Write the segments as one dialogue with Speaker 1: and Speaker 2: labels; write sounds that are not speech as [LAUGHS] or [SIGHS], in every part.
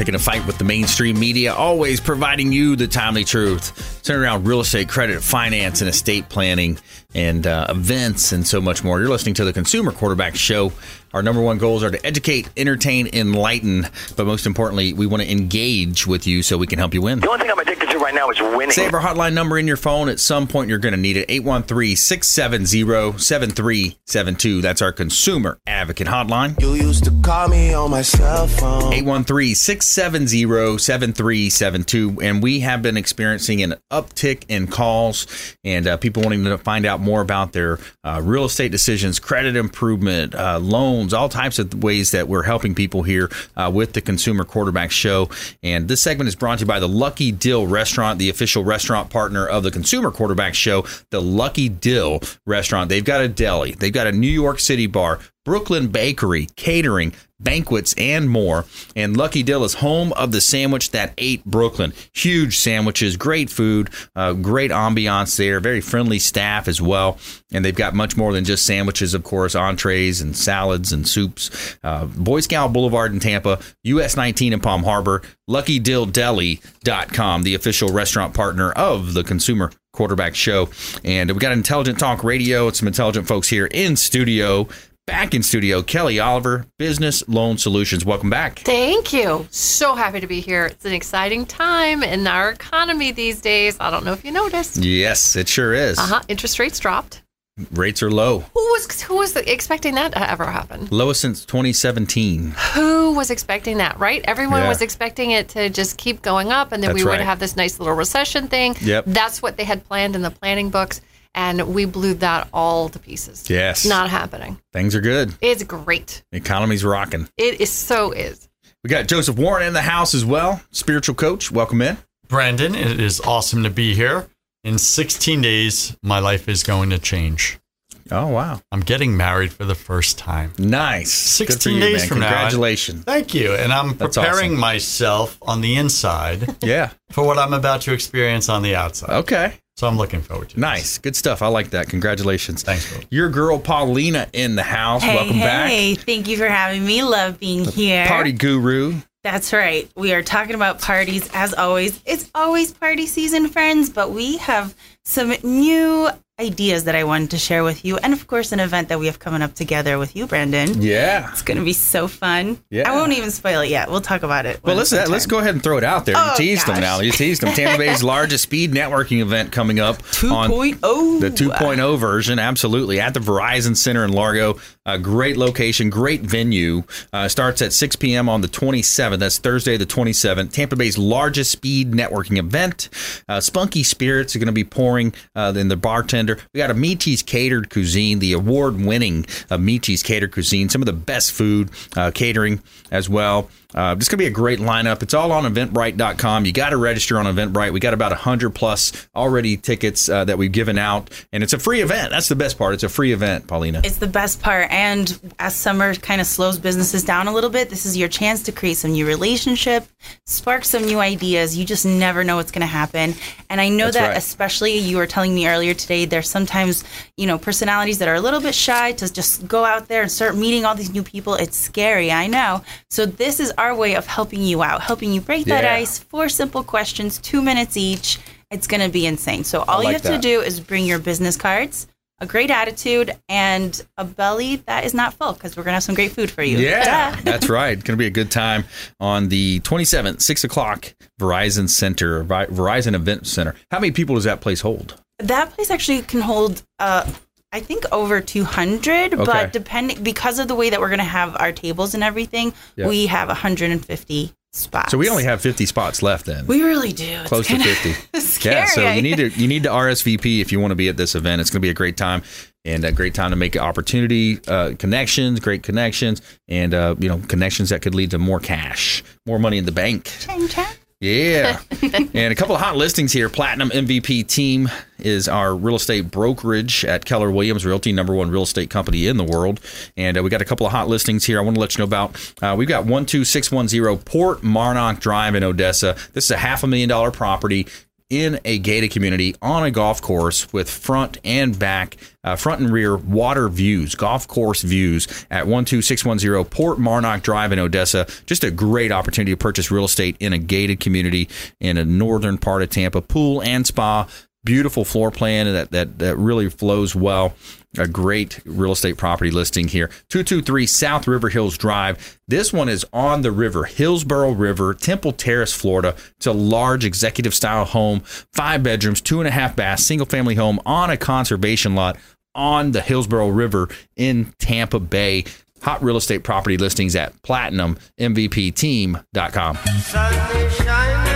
Speaker 1: picking a fight with the mainstream media, always providing you the timely truth, centered around real estate, credit, finance, and estate planning, and uh, events, and so much more. You're listening to the Consumer Quarterback Show. Our number one goals are to educate, entertain, enlighten, but most importantly, we want to engage with you so we can help you win.
Speaker 2: The only thing I'm addicted to right now is winning.
Speaker 1: Save our hotline number in your phone. At some point, you're going to need it 813 670 7372. That's our consumer advocate hotline.
Speaker 3: You used to call me on my cell phone.
Speaker 1: 813 670 7372. And we have been experiencing an uptick in calls and uh, people wanting to find out more about their uh, real estate decisions, credit improvement, uh, loans, all types of ways that we're helping people here uh, with the Consumer Quarterback Show. And this segment is brought to you by the Lucky Dill Restaurant, the official restaurant partner of the Consumer Quarterback Show, the Lucky Dill Restaurant. They've got a deli, they've got a New York City bar, Brooklyn Bakery, catering, banquets, and more. And Lucky Dill is home of the sandwich that ate Brooklyn. Huge sandwiches, great food, uh, great ambiance there, very friendly staff as well. And they've got much more than just sandwiches, of course, entrees and salads and soups. Uh, Boy Scout Boulevard in Tampa, US 19 in Palm Harbor, LuckyDillDeli.com, the official restaurant partner of the Consumer Quarterback Show. And we got Intelligent Talk Radio. It's some intelligent folks here in studio back in studio, Kelly Oliver, Business Loan Solutions. Welcome back.
Speaker 4: Thank you. So happy to be here. It's an exciting time in our economy these days. I don't know if you noticed.
Speaker 1: Yes, it sure is.
Speaker 4: Uh huh. Interest rates dropped.
Speaker 1: Rates are low.
Speaker 4: Who was who was expecting that to ever happen?
Speaker 1: Lowest since 2017.
Speaker 4: Who was expecting that? Right? Everyone
Speaker 1: Yeah.
Speaker 4: was expecting it to just keep going up, and then
Speaker 1: That's
Speaker 4: we would have this nice little recession thing.
Speaker 1: Yep.
Speaker 4: That's what they had planned in the planning books, and we blew that all to pieces.
Speaker 1: Yes.
Speaker 4: Not happening.
Speaker 1: Things are good.
Speaker 4: It's great.
Speaker 1: The economy's rocking.
Speaker 4: It is so is.
Speaker 1: We got Joseph Warren in the house as well, spiritual coach. Welcome in.
Speaker 5: Brandon, it is awesome to be here. In 16 days, my life is going to change.
Speaker 1: Oh, wow.
Speaker 5: I'm getting married for the first time.
Speaker 1: Nice. Good for
Speaker 5: 16
Speaker 1: you,
Speaker 5: days
Speaker 1: man.
Speaker 5: from now.
Speaker 1: Congratulations.
Speaker 5: Thank you. And I'm preparing
Speaker 1: awesome.
Speaker 5: myself on the inside [LAUGHS]
Speaker 1: Yeah.
Speaker 5: for what I'm about to experience on the outside.
Speaker 1: Okay.
Speaker 5: So I'm looking forward to it.
Speaker 1: Nice. Good stuff. I like that. Congratulations.
Speaker 5: Thanks, Bill.
Speaker 1: Your girl Paulina in the house.
Speaker 6: Hey,
Speaker 1: Welcome
Speaker 6: hey,
Speaker 1: back.
Speaker 6: Hey, thank you for having me. Love being here.
Speaker 1: Party guru.
Speaker 6: That's right. We are talking about parties as always. It's always party season, friends, but we have some new ideas that I wanted to share with you. And of course, an event that we have coming up together with you, Brandon.
Speaker 1: Yeah.
Speaker 6: It's going to be so fun.
Speaker 1: Yeah.
Speaker 6: I won't even spoil it yet. We'll talk about it.
Speaker 1: Well, let's let's go ahead and throw it out there. You
Speaker 6: Oh,
Speaker 1: teased them now. You teased them. Tampa Bay's [LAUGHS] largest speed networking event coming up on
Speaker 6: 2.0.
Speaker 1: the 2.0 version. Absolutely at the Verizon Center in Largo. A great location, great venue. Uh, starts at 6 p.m. on the 27th. That's Thursday, the 27th. Tampa Bay's largest speed networking event. Uh, spunky spirits are going to be pouring uh, in the bartender. We got a Michi's catered cuisine, the award-winning uh, Michi's catered cuisine. Some of the best food uh, catering as well. Uh, just going to be a great lineup. It's all on eventbrite.com. You got to register on Eventbrite. We got about 100 plus already tickets uh, that we've given out, and it's a free event. That's the best part. It's a free event, Paulina.
Speaker 6: It's the best part. And as summer kind of slows businesses down a little bit, this is your chance to create some new relationship, spark some new ideas. You just never know what's going to happen. And I know
Speaker 1: That's
Speaker 6: that,
Speaker 1: right.
Speaker 6: especially you were telling me earlier today, there's sometimes, you know, personalities that are a little bit shy to just go out there and start meeting all these new people. It's scary, I know. So this is our way of helping you out, helping you break that
Speaker 1: Yeah.
Speaker 6: ice. Four simple questions, two minutes each. It's going to be insane. So all
Speaker 1: like
Speaker 6: you have
Speaker 1: that.
Speaker 6: to do is bring your business cards a great attitude and a belly that is not full because we're gonna have some great food for you.
Speaker 1: Yeah, [LAUGHS] that's right. It's Going to be a good time on the 27th, 6 o'clock, Verizon Center, Verizon Event Center. How many people does that place hold?
Speaker 6: That place actually can hold uh I think over 200,
Speaker 1: Okay.
Speaker 6: but depending because of the way that we're going to have our tables and everything,
Speaker 1: Yeah.
Speaker 6: we have 150 spots.
Speaker 1: So we only have 50 spots left then.
Speaker 6: We really do. It's
Speaker 1: close to 50. [LAUGHS]
Speaker 6: Scary.
Speaker 1: Yeah, so you need to you need to RSVP if you want to be at this event. It's going to be a great time and a great time to make opportunity uh, connections, great connections, and uh, you know connections that could lead to more cash, more money in the bank.
Speaker 6: Chang, chang.
Speaker 1: Yeah. [LAUGHS] and a couple of hot listings here. Platinum MVP Team is our real estate brokerage at Keller Williams Realty, number one real estate company in the world. And uh, we got a couple of hot listings here I want to let you know about. Uh, we've got 12610 Port Marnock Drive in Odessa. This is a half a million dollar property in a gated community on a golf course with front and back, uh, front and rear water views, golf course views at 12610 Port Marnock Drive in Odessa. Just a great opportunity to purchase real estate in a gated community in a northern part of Tampa. Pool and spa, beautiful floor plan that, that, that really flows well. A great real estate property listing here. 223 South River Hills Drive. This one is on the river, Hillsborough River, Temple Terrace, Florida. It's a large executive style home, five bedrooms, two and a half baths, single family home on a conservation lot on the Hillsborough River in Tampa Bay. Hot real estate property listings at platinummvpteam.com.
Speaker 7: Sun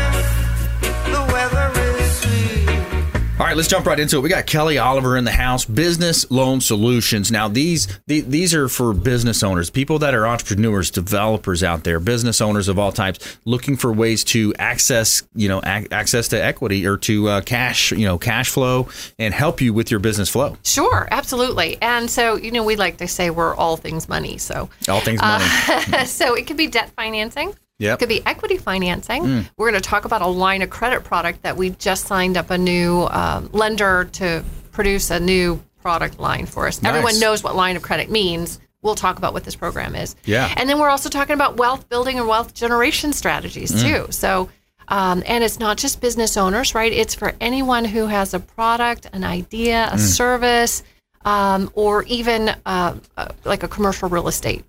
Speaker 1: All right, let's jump right into it. We got Kelly Oliver in the house, Business Loan Solutions. Now, these the- these are for business owners, people that are entrepreneurs, developers out there, business owners of all types, looking for ways to access, you know, ac- access to equity or to uh, cash, you know, cash flow, and help you with your business flow.
Speaker 4: Sure, absolutely. And so, you know, we like to say we're all things money. So,
Speaker 1: All things money. [LAUGHS]
Speaker 4: so it could be debt financing.
Speaker 1: Yep.
Speaker 4: It could be equity financing. We're going to talk about a line of credit product that we just signed up a new um, lender to produce a new product line for us. Everyone knows what line of credit means. We'll talk about what this program is.
Speaker 1: Yeah.
Speaker 4: And then we're also talking about wealth building and wealth generation strategies too. So, um, and it's not just business owners, right? It's for anyone who has a product, an idea, a service, um, or even uh, uh, like a commercial real estate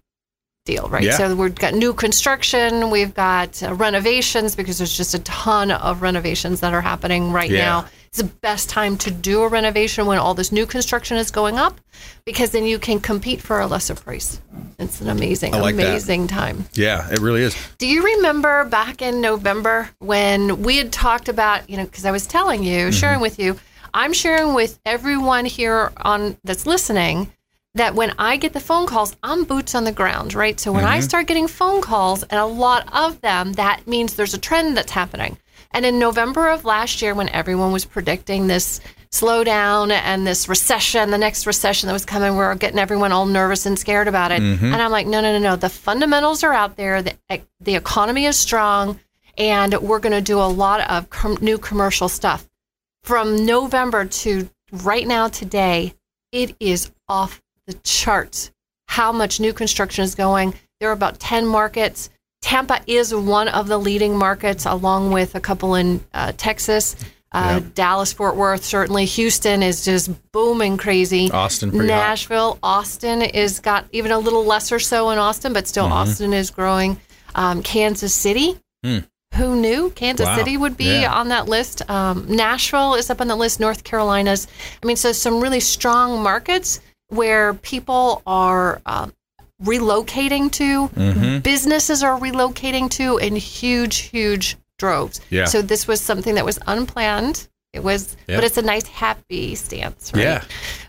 Speaker 4: deal, right?
Speaker 1: Yeah.
Speaker 4: So we've got new construction, we've got uh, renovations because there's just a ton of renovations that are happening right
Speaker 1: Yeah.
Speaker 4: now. It's the best time to do a renovation when all this new construction is going up because then you can compete for a lesser price. It's an amazing,
Speaker 1: like that.
Speaker 4: amazing time.
Speaker 1: yeah, it really is.
Speaker 4: Do you remember back in November when we had talked about, you know, because I was telling you, sharing with you, I'm sharing with everyone here on that's listening that when I get the phone calls, I'm boots on the ground, right? So when I mm-hmm. start getting phone calls, and a lot of them, that means there's a trend that's happening. And in November of last year, when everyone was predicting this slowdown and this recession, the next recession that was coming, we we're getting everyone all nervous and scared about it. Mm-hmm. And I'm like, no, no, no, no. The fundamentals are out there. The, eh, the economy is strong, and we're going to do a lot of com- new commercial stuff. From November to right now, today, it is off the charts how much new construction is going. There are about 10 markets. Tampa is one of the leading markets, along with a couple in uh, Texas. Uh, Dallas, Fort Worth, certainly. Houston is just booming crazy.
Speaker 1: Austin, pretty hot.
Speaker 4: Nashville, Austin is got even a little lesser so in Austin, but
Speaker 1: Mm-hmm.
Speaker 4: still Austin is growing. Um, Kansas City, who knew Kansas.
Speaker 1: Wow.
Speaker 4: City would be
Speaker 1: Yeah.
Speaker 4: on that list? Um, Nashville is up on the list. North Carolina's. I mean, so some really strong markets where people are um, relocating to,
Speaker 1: Mm-hmm.
Speaker 4: businesses are relocating to in huge, huge droves.
Speaker 1: Yeah.
Speaker 4: So this was something that was unplanned. It was,
Speaker 1: Yeah.
Speaker 4: but it's a nice happy stance, right?
Speaker 1: Yeah.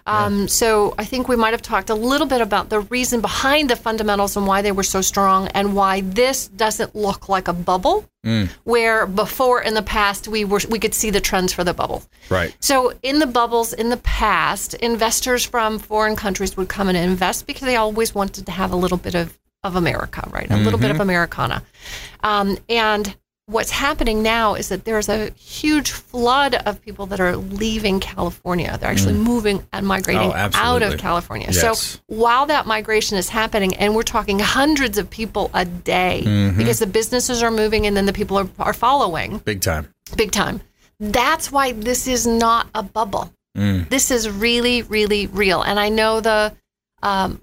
Speaker 4: Um, so I think we might have talked a little bit about the reason behind the fundamentals and why they were so strong, and why this doesn't look like a bubble,
Speaker 1: Mm.
Speaker 4: where before in the past we were we could see the trends for the bubble.
Speaker 1: Right.
Speaker 4: So in the bubbles in the past, investors from foreign countries would come and invest because they always wanted to have a little bit of of America, right? A little bit of Americana. Um, and what's happening now is that there's a huge flood of people that are leaving California. They're actually moving and migrating
Speaker 1: Oh,
Speaker 4: out of California.
Speaker 1: Yes.
Speaker 4: So while that migration is happening, and we're talking hundreds of people a day,
Speaker 1: Mm-hmm.
Speaker 4: because the businesses are moving and then the people are, are following
Speaker 1: Big time.
Speaker 4: big time. That's why this is not a bubble. This is really, really real. And I know the um,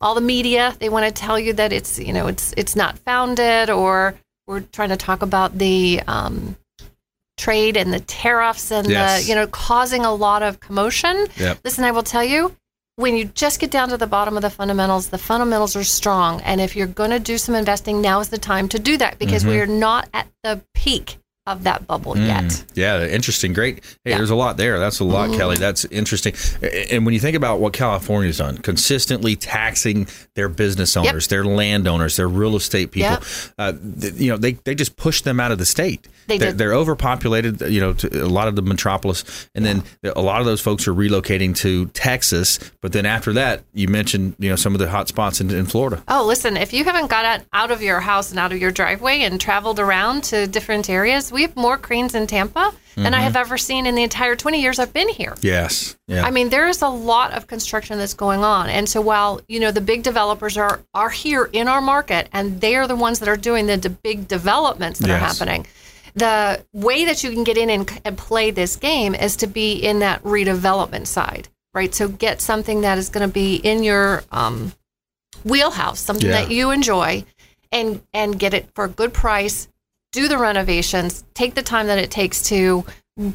Speaker 4: all the media they want to tell you that it's you know it's it's not founded or we're trying to talk about the um, trade and the tariffs and
Speaker 1: Yes.
Speaker 4: the you know causing a lot of commotion.
Speaker 1: Yep.
Speaker 4: Listen, I will tell you. when you just get down to the bottom of the fundamentals, the fundamentals are strong. And if you're going to do some investing, now is the time to do that because
Speaker 1: Mm-hmm.
Speaker 4: we are not at the peak of that bubble
Speaker 1: Mm.
Speaker 4: yet.
Speaker 1: Yeah, interesting. Great. Hey,
Speaker 4: Yeah.
Speaker 1: there's a lot there. That's a lot,
Speaker 4: Mhm.
Speaker 1: Kelly. That's interesting. And when you think about what California's done, consistently taxing their business
Speaker 4: Yep.
Speaker 1: owners, their landowners, their real estate people,
Speaker 4: Yep.
Speaker 1: uh, th- you know, they, they just push them out of the state.
Speaker 4: They
Speaker 1: they're, they're overpopulated, you know, to a lot of the metropolis. And then a lot of those folks are relocating to Texas. But then after that, you mentioned, you know, some of the hot spots in, in Florida.
Speaker 4: Oh, listen, if you haven't got out, out of your house and out of your driveway and traveled around to different areas, we have more cranes in Tampa than I mm-hmm. have ever seen in the entire 20 years I've been here.
Speaker 1: Yes. Yeah.
Speaker 4: I mean, there is a lot of construction that's going on. And so while, you know, the big developers are are here in our market and they are the ones that are doing the, the big developments that are happening. The way that you can get in and, and play this game is to be in that redevelopment side, right? So get something that is going to be in your um, wheelhouse, something
Speaker 1: Yeah.
Speaker 4: that you enjoy, and and get it for a good price. Do the renovations. Take the time that it takes to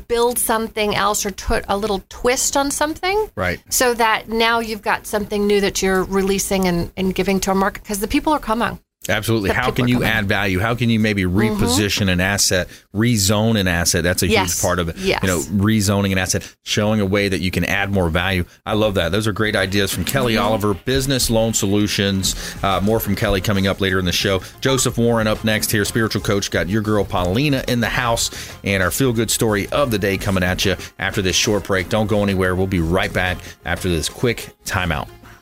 Speaker 4: build something else or put a little twist on something
Speaker 1: right.
Speaker 4: so that now you've got something new that you're releasing and, and giving to a market because the people are coming.
Speaker 1: Absolutely. How can you add value? How can you maybe reposition an asset, rezone an asset? That's a
Speaker 4: Yes.
Speaker 1: huge part of it.
Speaker 4: Yes.
Speaker 1: You know, rezoning an asset, showing a way that you can add more value. I love that. Those are great ideas from Kelly
Speaker 4: Mm-hmm.
Speaker 1: Oliver, Business Loan Solutions. Uh, more from Kelly coming up later in the show. Joseph Warren up next here, spiritual coach. Got your girl Paulina in the house, and our feel good story of the day coming at you after this short break. Don't go anywhere. We'll be right back after this quick timeout.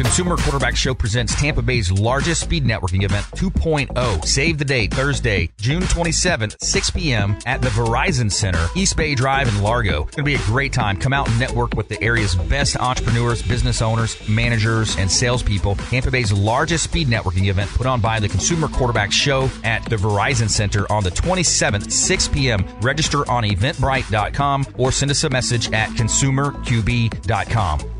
Speaker 8: Consumer Quarterback Show presents Tampa Bay's largest speed networking event 2.0. Save the date, Thursday, June 27th, 6 p.m. at the Verizon Center, East Bay Drive in Largo. It's going to be a great time. Come out and network with the area's best entrepreneurs, business owners, managers, and salespeople. Tampa Bay's largest speed networking event put on by the Consumer Quarterback Show at the Verizon Center on the 27th, 6 p.m. Register on eventbrite.com or send us a message at consumerqb.com.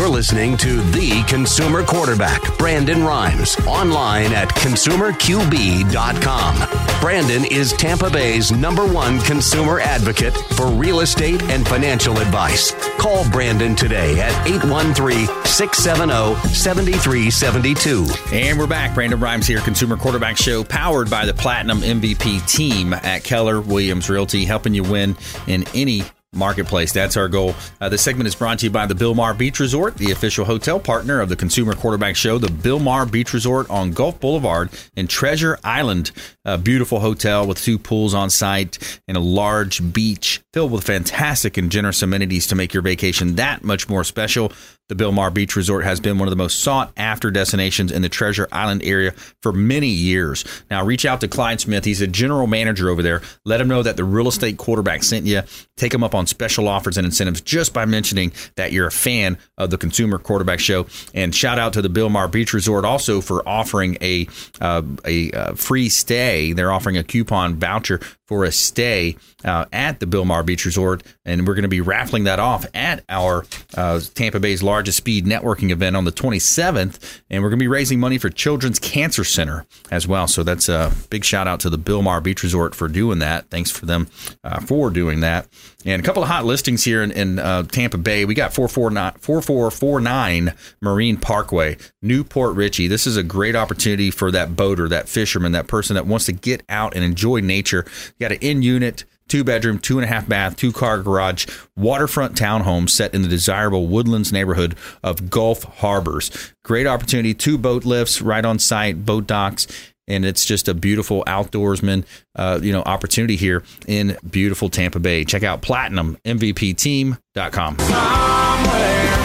Speaker 9: You're listening to The Consumer Quarterback, Brandon Rhymes, online at consumerqb.com. Brandon is Tampa Bay's number one consumer advocate for real estate and financial advice. Call Brandon today at 813 670 7372.
Speaker 1: And we're back. Brandon Rhymes here, Consumer Quarterback Show, powered by the Platinum MVP team at Keller Williams Realty, helping you win in any marketplace. That's our goal. Uh, segment is brought to you by the Bilmar Beach Resort, the official hotel partner of the Consumer Quarterback Show. The Bilmar Beach Resort on Gulf Boulevard in Treasure Island. A beautiful hotel with two pools on site and a large beach filled with fantastic and generous amenities to make your vacation that much more special. The Bilmar Beach Resort has been one of the most sought after destinations in the Treasure Island area for many years. Now, reach out to Clyde Smith. He's a general manager over there. Let him know that the real estate quarterback sent you. Take him up on special offers and incentives just by mentioning that you're a fan of the Consumer Quarterback Show. And shout out to the Bilmar Beach Resort also for offering a uh, a uh, free stay. They're offering a coupon voucher for a stay uh, at the Bilmar Beach Resort, and we're going to be raffling that off at our uh, Tampa Bay's largest speed networking event on the 27th, and we're going to be raising money for Children's Cancer Center as well. So that's a big shout out to the Bilmar Beach Resort for doing that. Thanks for them uh, for doing that. And a couple of hot listings here in, in uh, Tampa Bay. We got 449 4449 Marine Parkway, New Port Richey. This is a great opportunity for that boater, that fisherman, that person that wants to get out and enjoy nature. You got an in unit two bedroom, two and a half bath, two car garage, waterfront townhome set in the desirable Woodlands neighborhood of Gulf Harbors. Great opportunity, two boat lifts right on site, boat docks. And it's just a beautiful outdoorsman, uh, you know, opportunity here in beautiful Tampa Bay. Check out platinummvpteam.com.
Speaker 7: Somewhere,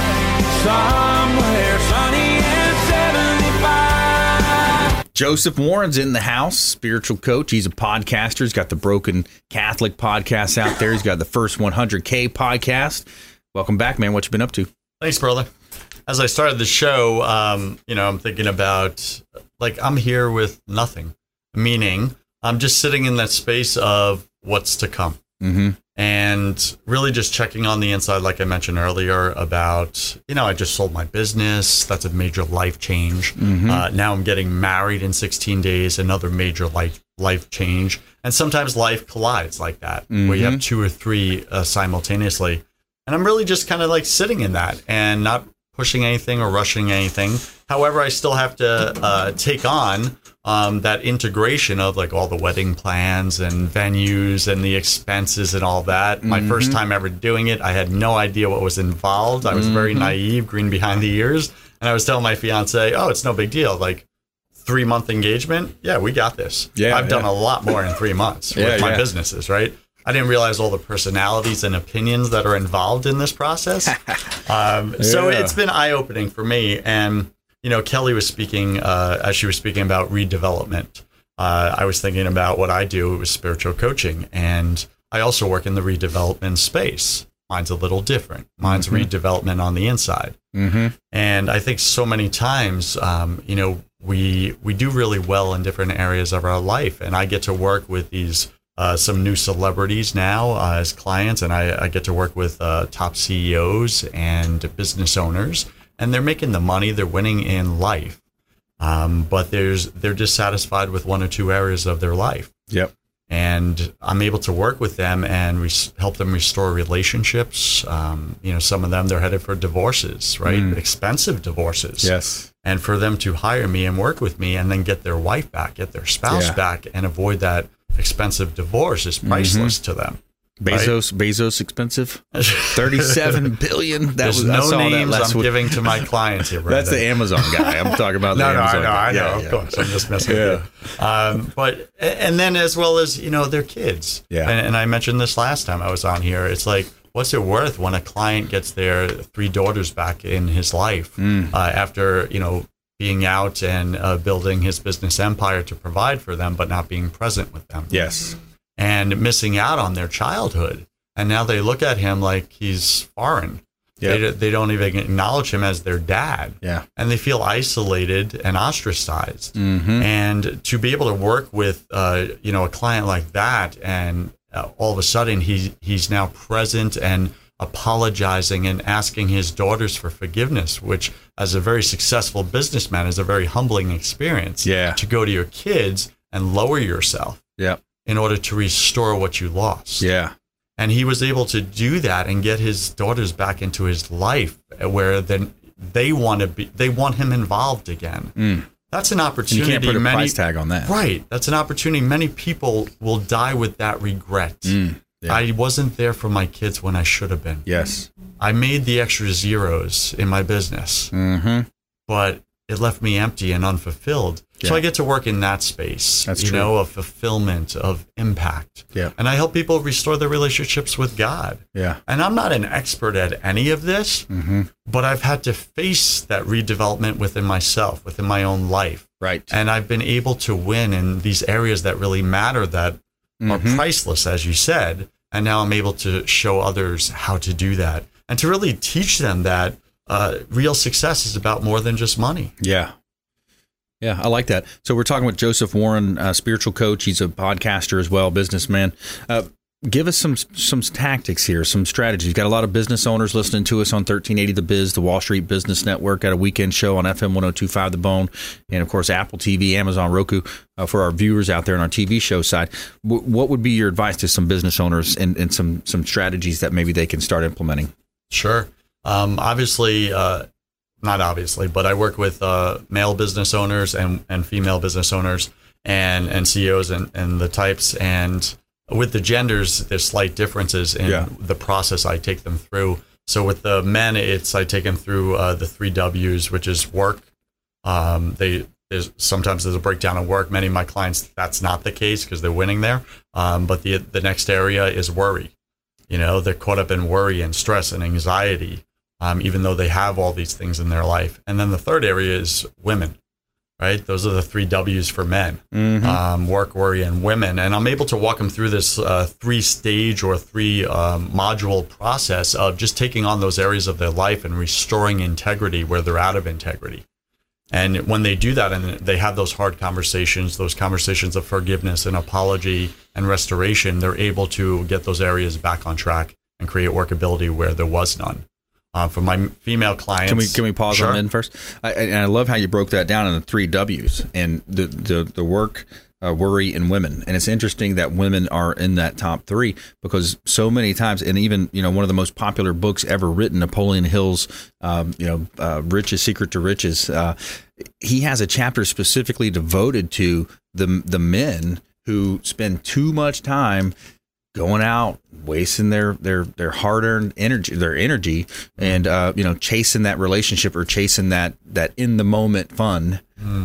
Speaker 7: somewhere
Speaker 1: Joseph Warren's in the house, spiritual coach. He's a podcaster. He's got the Broken Catholic podcast out there. He's got the first 100K podcast. Welcome back, man. What you been up to?
Speaker 5: Thanks, brother. As I started the show, um, you know, I'm thinking about like I'm here with nothing, meaning I'm just sitting in that space of what's to come.
Speaker 1: Mm-hmm.
Speaker 5: And really just checking on the inside like i mentioned earlier about you know i just sold my business that's a major life change
Speaker 1: Mhm.
Speaker 5: uh, now i'm getting married in 16 days another major life life change and sometimes life collides like that where you have
Speaker 1: Mhm.
Speaker 5: two or three uh, simultaneously and i'm really just kind of like sitting in that and not pushing anything or rushing anything however i still have to uh, take on um, that integration of like all the wedding plans and venues and the expenses and all that. My first
Speaker 1: Mhm.
Speaker 5: time ever doing it, I had no idea what was involved. I was very
Speaker 1: Mhm.
Speaker 5: naive, green behind the ears. And I was telling my fiance, oh, it's no big deal. Like three month engagement. Yeah, we got this.
Speaker 1: Yeah,
Speaker 5: I've done a lot more in three months [LAUGHS]
Speaker 1: Yeah,
Speaker 5: with my
Speaker 1: yeah.
Speaker 5: businesses, right? I didn't realize all the personalities and opinions that are involved in this process. [LAUGHS] um, So it's been eye opening for me. And, you know, Kelly was speaking, uh, as she was speaking about redevelopment, uh, I was thinking about what I do with spiritual coaching. And I also work in the redevelopment space. Mine's a little different. Mine's
Speaker 1: Mhm.
Speaker 5: redevelopment on the inside.
Speaker 1: Mm-hmm.
Speaker 5: And I think so many times, um, you know, we we do really well in different areas of our life, and I get to work with these uh, some new celebrities now uh, as clients, and I, I get to work with uh, top CEOs and business owners, and they're making the money, they're winning in life, um, but there's they're dissatisfied with one or two areas of their life
Speaker 1: Yep.
Speaker 5: and I'm able to work with them and res- help them restore relationships. Um, you know, some of them they're headed for divorces, right?
Speaker 1: Mm.
Speaker 5: Expensive divorces.
Speaker 1: Yes.
Speaker 5: And for them to hire me and work with me and then get their wife back, get their spouse
Speaker 1: Yeah.
Speaker 5: back, and avoid that expensive divorce is priceless to them. right?
Speaker 1: Bezos, Bezos expensive. Thirty-seven [LAUGHS] billion. That
Speaker 5: There's
Speaker 1: was
Speaker 5: no
Speaker 1: that
Speaker 5: names
Speaker 1: last
Speaker 5: I'm
Speaker 1: week.
Speaker 5: giving to my [LAUGHS] clients here.
Speaker 1: That's the Amazon guy. I'm talking about [LAUGHS] the
Speaker 5: no, no, I know,
Speaker 1: guy.
Speaker 5: I know,
Speaker 1: Yeah,
Speaker 5: of
Speaker 1: yeah.
Speaker 5: course. I'm just messing
Speaker 1: Yeah.
Speaker 5: with you. Um, but and then as well as you know their kids.
Speaker 1: Yeah.
Speaker 5: And, and I mentioned this last time I was on here. It's like, what's it worth when a client gets their three daughters back in his life
Speaker 1: Mm.
Speaker 5: uh, after you know being out and uh, building his business empire to provide for them, but not being present with them
Speaker 1: Yes.
Speaker 5: and missing out on their childhood. And now they look at him like he's foreign.
Speaker 1: Yeah.
Speaker 5: They, they don't even acknowledge him as their dad
Speaker 1: Yeah.
Speaker 5: and they feel isolated and ostracized.
Speaker 1: Mm-hmm.
Speaker 5: And to be able to work with, uh, you know, a client like that, and uh, all of a sudden he he's now present and apologizing and asking his daughters for forgiveness, which, as a very successful businessman, is a very humbling experience.
Speaker 1: Yeah.
Speaker 5: To go to your kids and lower yourself
Speaker 1: Yep.
Speaker 5: in order to restore what you lost.
Speaker 1: Yeah.
Speaker 5: And he was able to do that and get his daughters back into his life where then they want to be they want him involved again.
Speaker 1: Mm.
Speaker 5: That's an
Speaker 1: And
Speaker 5: opportunity.
Speaker 1: you can't put a
Speaker 5: many,
Speaker 1: price tag on that.
Speaker 5: Right. That's an opportunity. Many people will die with that regret.
Speaker 1: Mm. Yeah.
Speaker 5: I wasn't there for my kids when I should have been.
Speaker 1: Yes.
Speaker 5: I made the extra zeros in my business,
Speaker 1: Mm-hmm.
Speaker 5: but it left me empty and unfulfilled. So I get to work in that space,
Speaker 1: That's
Speaker 5: you
Speaker 1: true.
Speaker 5: know, of fulfillment, of impact.
Speaker 1: Yeah.
Speaker 5: And I help people restore their relationships with God.
Speaker 1: Yeah.
Speaker 5: And I'm not an expert at any of this,
Speaker 1: Mm-hmm.
Speaker 5: but I've had to face that redevelopment within myself, within my own life.
Speaker 1: Right.
Speaker 5: And I've been able to win in these areas that really matter that are
Speaker 1: Mhm.
Speaker 5: priceless, as you said. And now I'm able to show others how to do that and to really teach them that uh, real success is about more than just money.
Speaker 1: Yeah. Yeah, I like that. So we're talking with Joseph Warren, uh, spiritual coach. He's a podcaster as well, businessman. Uh, give us some some tactics here, some strategies. You've Got a lot of business owners listening to us on 1380 The Biz, the Wall Street Business Network. Got a weekend show on FM 1025 The Bone, and of course Apple TV, Amazon, Roku uh, for our viewers out there on our TV show side. W- what would be your advice to some business owners and, and some some strategies that maybe they can start implementing?
Speaker 5: Sure. Um, obviously, uh, not obviously, but I work with uh, male business owners and, and female business owners and, and CEOs and, and the types. And with the genders, there's slight differences in
Speaker 1: Yeah.
Speaker 5: the process I take them through. So with the men, it's I take them through uh, the three W's, which is work. Um, they there's sometimes there's a breakdown of work. Many of my clients, that's not the case because they're winning there. Um, but the the next area is worry. You know, they're caught up in worry and stress and anxiety, um, even though they have all these things in their life. And then the third area is women right? Those are the three W's for men um, work, worry, and women. And I'm able to walk them through this uh, three stage or three um, module process of just taking on those areas of their life and restoring integrity where they're out of integrity. And when they do that and they have those hard conversations, those conversations of forgiveness and apology and restoration, they're able to get those areas back on track and create workability where there was none. Uh, for my female clients,
Speaker 1: Can we can we pause
Speaker 5: Sure.
Speaker 1: on men first? I, and I love how you broke that down in the three W's and the the, the work, uh, worry, and women. And it's interesting that women are in that top three because so many times, and even you know one of the most popular books ever written, Napoleon Hill's, um, you know, uh, Riches Secret to Riches. Uh, he has a chapter specifically devoted to the the men who spend too much time going out wasting their their their hard-earned energy their energy and uh you know chasing that relationship or chasing that that in the moment fun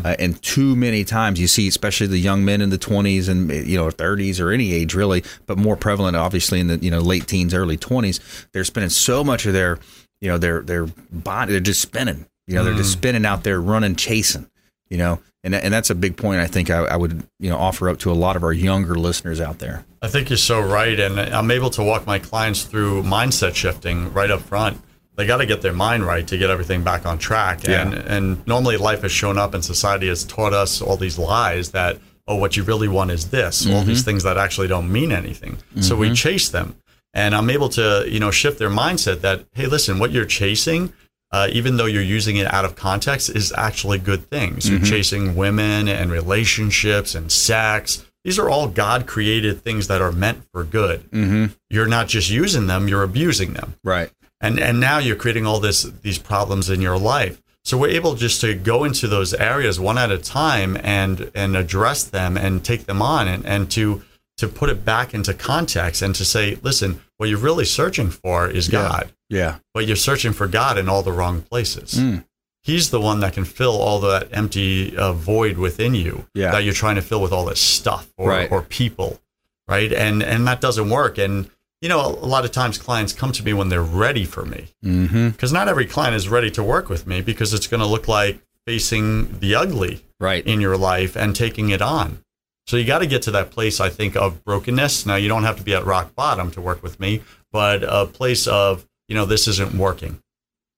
Speaker 1: uh, and too many times you see especially the young men in the 20s and you know 30s or any age really but more prevalent obviously in the you know late teens early 20s they're spending so much of their you know their their body they're just spinning. You know they're just spinning out there running chasing you know and and that's a big point I think I, I would you know offer up to a lot of our younger listeners out there
Speaker 5: I think you're so right. And I'm able to walk my clients through mindset shifting right up front. They got to get their mind right to get everything back on track.
Speaker 1: Yeah.
Speaker 5: And, and normally life has shown up and society has taught us all these lies that, oh, what you really want is this, all mm-hmm. these things that actually don't mean anything. So we mm-hmm. chase them. And I'm able to, you know, shift their mindset that, hey, listen, what you're chasing, uh, even though you're using it out of context, is actually good things. You're chasing women and relationships and sex. These are all God created things that are meant for good.
Speaker 1: mm-hmm.
Speaker 5: You're not just using them, you're abusing them.
Speaker 1: right
Speaker 5: And and now you're creating all this these problems in your life. So we're able just to go into those areas one at a time and and address them and take them on and, and to to put it back into context and to say, listen, what you're really searching for is
Speaker 1: Yeah.
Speaker 5: God.
Speaker 1: Yeah
Speaker 5: But you're searching for God in all the wrong places.
Speaker 1: Mm.
Speaker 5: He's the one that can fill all that empty uh, void within you
Speaker 1: Yeah.
Speaker 5: that you're trying to fill with all this stuff or,
Speaker 1: Right.
Speaker 5: or people, right? And and that doesn't work. And you know, a lot of times clients come to me when they're ready for me,
Speaker 1: mm-hmm.
Speaker 5: because not every client is ready to work with me because it's going to look like facing the ugly
Speaker 1: right
Speaker 5: in your life and taking it on. So you got to get to that place, I think, of brokenness. Now you don't have to be at rock bottom to work with me, but a place of you know this isn't working.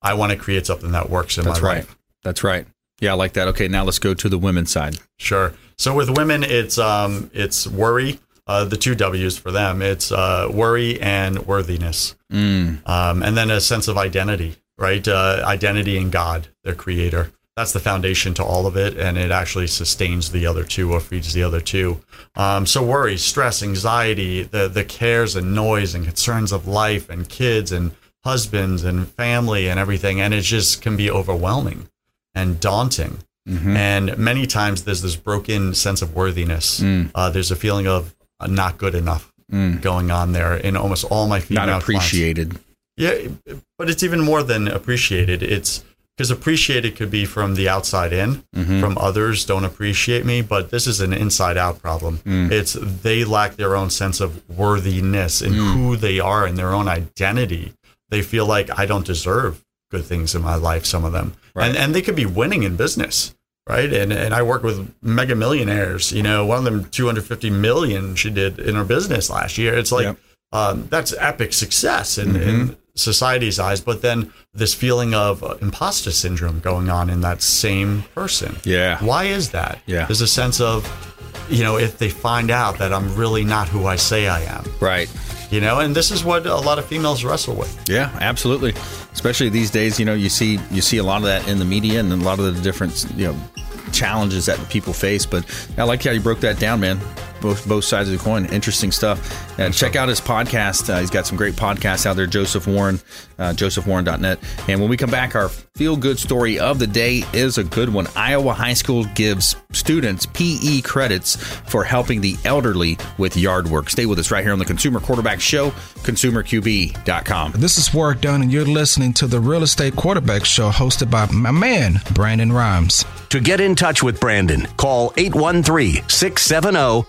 Speaker 5: I want to create something that works in
Speaker 1: That's
Speaker 5: my
Speaker 1: right.
Speaker 5: life.
Speaker 1: That's right. Yeah, I like that. Okay, now let's go to the women's side.
Speaker 5: Sure. So with women, it's um, it's worry. Uh, the two W's for them, it's uh, worry and worthiness,
Speaker 1: Mm.
Speaker 5: um, and then a sense of identity. Right, uh, identity in God, their Creator. That's the foundation to all of it, and it actually sustains the other two or feeds the other two. Um, so worry, stress, anxiety, the the cares and noise and concerns of life and kids and husbands and family and everything, and it just can be overwhelming and daunting.
Speaker 1: Mhm.
Speaker 5: And many times there's this broken sense of worthiness.
Speaker 1: Mm.
Speaker 5: Uh, there's a feeling of uh, not good enough
Speaker 1: Mm.
Speaker 5: going on there in almost all my female
Speaker 1: Not
Speaker 5: clients.
Speaker 1: appreciated.
Speaker 5: Yeah, but it's even more than appreciated. It's because appreciated could be from the outside in,
Speaker 1: Mhm.
Speaker 5: from others don't appreciate me, but this is an inside out problem.
Speaker 1: Mm.
Speaker 5: It's they lack their own sense of worthiness in
Speaker 1: Mm.
Speaker 5: who they are and their own identity. They feel like I don't deserve good things in my life, some of them.
Speaker 1: Right.
Speaker 5: And and they could be winning in business. Right. And and I work with mega millionaires. You know, one of them 250 million she did in her business last year. It's like
Speaker 1: Yep.
Speaker 5: um, that's epic success in,
Speaker 1: Mm-hmm.
Speaker 5: in society's eyes. But then this feeling of uh, imposter syndrome going on in that same person.
Speaker 1: Yeah.
Speaker 5: Why is that?
Speaker 1: Yeah.
Speaker 5: There's a sense of, you know, if they find out that I'm really not who I say I am,
Speaker 1: Right.
Speaker 5: You know, and this is what a lot of females wrestle with.
Speaker 1: Yeah, absolutely. Especially these days, you know, you see you see a lot of that in the media and a lot of the different, you know, challenges that people face. But I like how you broke that down, man. Both both sides of the coin. Interesting stuff. Uh, check out his podcast. Uh, he's got some great podcasts out there. Joseph Warren, uh, josephwarren.net. And when we come back, our feel good story of the day is a good one. Iowa High School gives students PE credits for helping the elderly with yard work. Stay with us right here on the Consumer Quarterback Show, consumerqb.com.
Speaker 10: This is Warrick Dunn, and you're listening to the Real Estate Quarterback Show hosted by my man, Brandon Rhymes.
Speaker 9: To get in touch with Brandon, call 813 670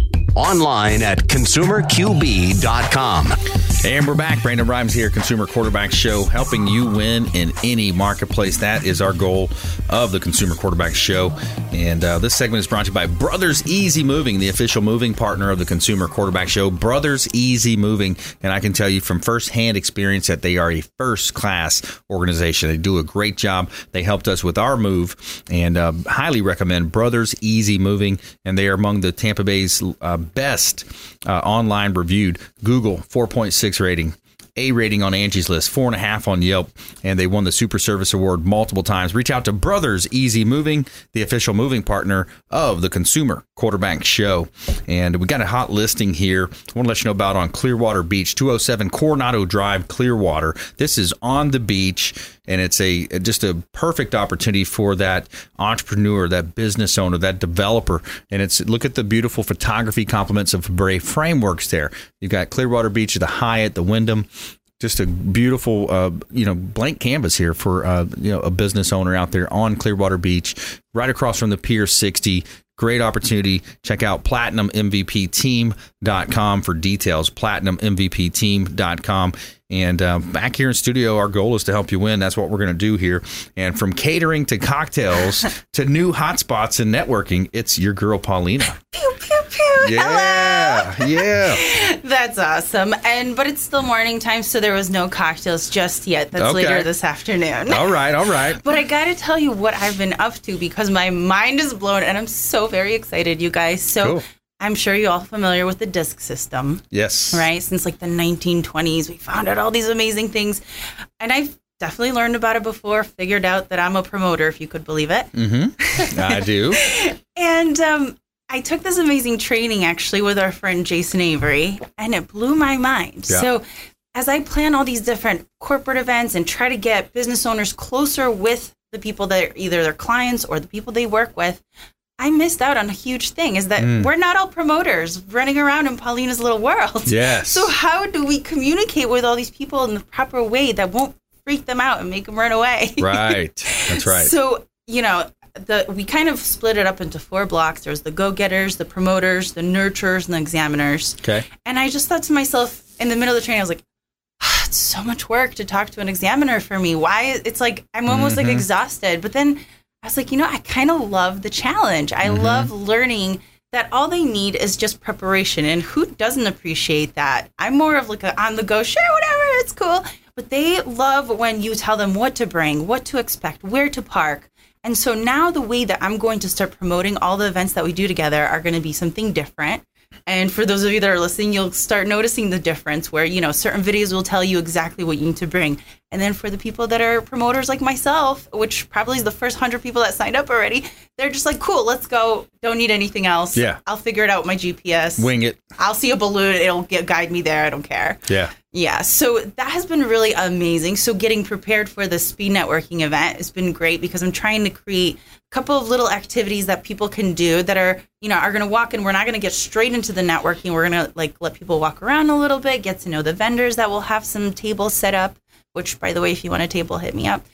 Speaker 9: Online at consumerqb.com.
Speaker 1: And we're back. Brandon Rhymes here, Consumer Quarterback Show, helping you win in any marketplace. That is our goal of the Consumer Quarterback Show. And uh, this segment is brought to you by Brothers Easy Moving, the official moving partner of the Consumer Quarterback Show. Brothers Easy Moving. And I can tell you from firsthand experience that they are a first class organization. They do a great job. They helped us with our move and uh, highly recommend Brothers Easy Moving. And they are among the Tampa Bay's uh, best uh, online reviewed. Google 4.6 rating. A rating on Angie's List, four and a half on Yelp, and they won the Super Service Award multiple times. Reach out to Brothers Easy Moving, the official moving partner of the Consumer Quarterback Show. And we got a hot listing here. I want to let you know about on Clearwater Beach, 207 Coronado Drive, Clearwater. This is on the beach, and it's a just a perfect opportunity for that entrepreneur, that business owner, that developer. And it's look at the beautiful photography compliments of Brave Frameworks there. You've got Clearwater Beach, the Hyatt, the Wyndham just a beautiful, uh, you know, blank canvas here for uh, you know a business owner out there on Clearwater Beach, right across from the Pier 60. Great opportunity. Check out platinummvpteam.com for details. Platinummvpteam.com. And uh, back here in studio, our goal is to help you win. That's what we're going to do here. And from catering to cocktails [LAUGHS] to new hotspots and networking, it's your girl Paulina.
Speaker 6: Pew pew pew.
Speaker 1: Yeah,
Speaker 6: Hello.
Speaker 1: yeah. [LAUGHS]
Speaker 6: That's awesome. And but it's still morning time, so there was no cocktails just yet. That's
Speaker 1: Okay.
Speaker 6: later this afternoon.
Speaker 1: All right, all right. [LAUGHS]
Speaker 6: But I gotta tell you what I've been up to because my mind is blown and I'm so very excited, you guys. So
Speaker 1: Cool.
Speaker 6: I'm sure you're all familiar with the DISC system,
Speaker 1: Yes.
Speaker 6: right? Since like the 1920s, we found out all these amazing things. And I've definitely learned about it before, figured out that I'm a promoter, if you could believe it.
Speaker 1: Mm-hmm. [LAUGHS] I do.
Speaker 6: And um, I took this amazing training actually with our friend Jason Avery, and it blew my mind.
Speaker 1: Yeah.
Speaker 6: So, as I plan all these different corporate events and try to get business owners closer with the people that are either their clients or the people they work with, I missed out on a huge thing is that
Speaker 1: Mm.
Speaker 6: we're not all promoters running around in Paulina's little world.
Speaker 1: Yes.
Speaker 6: So, how do we communicate with all these people in the proper way that won't freak them out and make them run away? [LAUGHS]
Speaker 1: Right. That's right.
Speaker 6: So, you know, the we kind of split it up into four blocks. There's the go-getters, the promoters, the nurturers, and the examiners.
Speaker 1: okay.
Speaker 6: And I just thought to myself in the middle of the training, I was like, "Ah, [SIGHS] it's so much work to talk to an examiner for me. Why? It's like I'm almost like
Speaker 1: Mhm.
Speaker 6: exhausted. But then I was like, you know, I kind of love the challenge. I
Speaker 1: Mhm.
Speaker 6: love learning that all they need is just preparation. And who doesn't appreciate that? I'm more of like a on the go, sure, whatever, it's cool. But they love when you tell them what to bring, what to expect, where to park. And so now the way that I'm going to start promoting all the events that we do together are going to be something different. And for those of you that are listening, you'll start noticing the difference where, you know, certain videos will tell you exactly what you need to bring. And then for the people that are promoters like myself, which probably is the first hundred people that signed up already, they're just like, cool, let's go. Don't need anything else.
Speaker 1: Yeah.
Speaker 6: I'll figure it out with my GPS.
Speaker 1: Wing it.
Speaker 6: I'll see a balloon. It'll get, guide me there. I don't care.
Speaker 1: Yeah.
Speaker 6: Yeah, so that has been really amazing. So getting prepared for the speed networking event has been great because I'm trying to create a couple of little activities that people can do that are, you know, are going to walk in. We're not going to get straight into the networking. We're going to like let people walk around a little bit, get to know the vendors that will have some tables set up. Which, by the way, if you want a table, hit me up.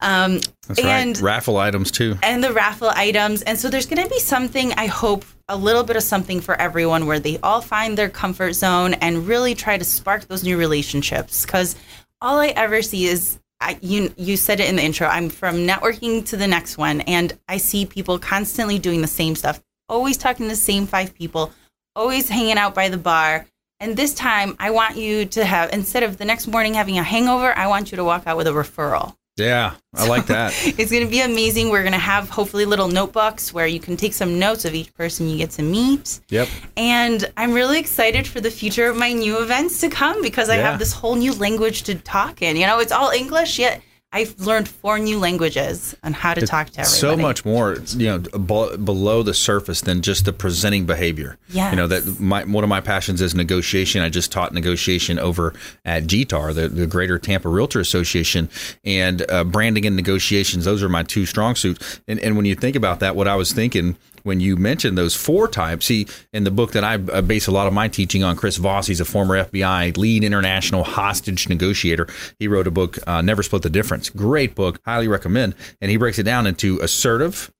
Speaker 6: Um,
Speaker 1: That's
Speaker 6: and
Speaker 1: right. Raffle items too.
Speaker 6: and the raffle items. And so there's going to be something, I hope, a little bit of something for everyone where they all find their comfort zone and really try to spark those new relationships. Because all I ever see is, I, you, you said it in the intro, I'm from networking to the next one. And I see people constantly doing the same stuff, always talking to the same five people, always hanging out by the bar. And this time, I want you to have, instead of the next morning having a hangover, I want you to walk out with a referral.
Speaker 1: Yeah, I like that. [LAUGHS]
Speaker 6: It's going to be amazing. We're going to have hopefully little notebooks where you can take some notes of each person you get to meet.
Speaker 1: Yep.
Speaker 6: And I'm really excited for the future of my new events to come because I
Speaker 1: Yeah.
Speaker 6: have this whole new language to talk in. You know, it's all English, yet I've learned four new languages on how to talk to everybody.
Speaker 1: so much more you know b- below the surface than just the presenting behavior
Speaker 6: Yes.
Speaker 1: you know that my one of my passions is negotiation i just taught negotiation over at gtar the, the greater tampa realtor association and uh, branding and negotiations those are my two strong suits and, and when you think about that what i was thinking when you mentioned those four types, see, in the book that I base a lot of my teaching on, Chris Voss, he's a former FBI lead international hostage negotiator. He wrote a book, uh, Never Split the Difference. Great book, highly recommend. And he breaks it down into assertive,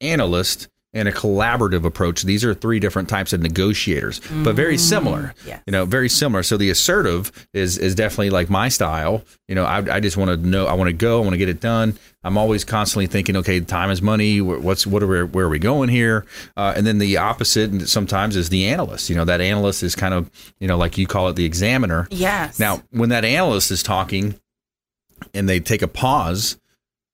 Speaker 1: analyst, and a collaborative approach. These are three different types of negotiators, but very similar.
Speaker 6: Yes.
Speaker 1: You know, very similar. So the assertive is is definitely like my style. You know, I, I just want to know. I want to go. I want to get it done. I'm always constantly thinking, okay, time is money. What's what are we, where are we going here? Uh, and then the opposite, and sometimes is the analyst. You know, that analyst is kind of you know like you call it the examiner.
Speaker 6: Yes.
Speaker 1: Now, when that analyst is talking, and they take a pause,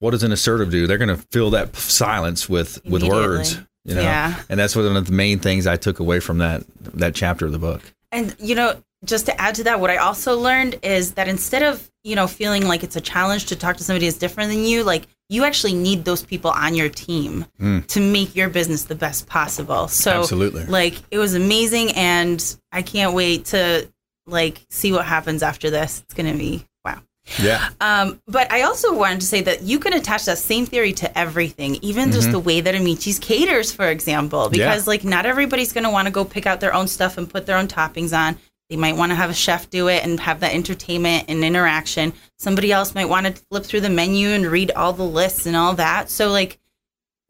Speaker 1: what does an assertive do? They're going to fill that silence with with words. You know,
Speaker 6: Yeah.
Speaker 1: and that's one of the main things I took away from that that chapter of the book.
Speaker 6: And you know, just to add to that, what I also learned is that instead of you know feeling like it's a challenge to talk to somebody that's different than you, like you actually need those people on your team
Speaker 1: Mm.
Speaker 6: to make your business the best possible. So
Speaker 1: Absolutely.
Speaker 6: like it was amazing, and I can't wait to like see what happens after this. It's gonna be.
Speaker 1: Yeah.
Speaker 6: Um, but I also wanted to say that you can attach that same theory to everything, even just
Speaker 1: Mhm.
Speaker 6: the way that Amici's caters, for example,
Speaker 1: Yeah.
Speaker 6: because like not everybody's going to want to go pick out their own stuff and put their own toppings on. They might want to have a chef do it and have that entertainment and interaction. Somebody else might want to flip through the menu and read all the lists and all that. So like,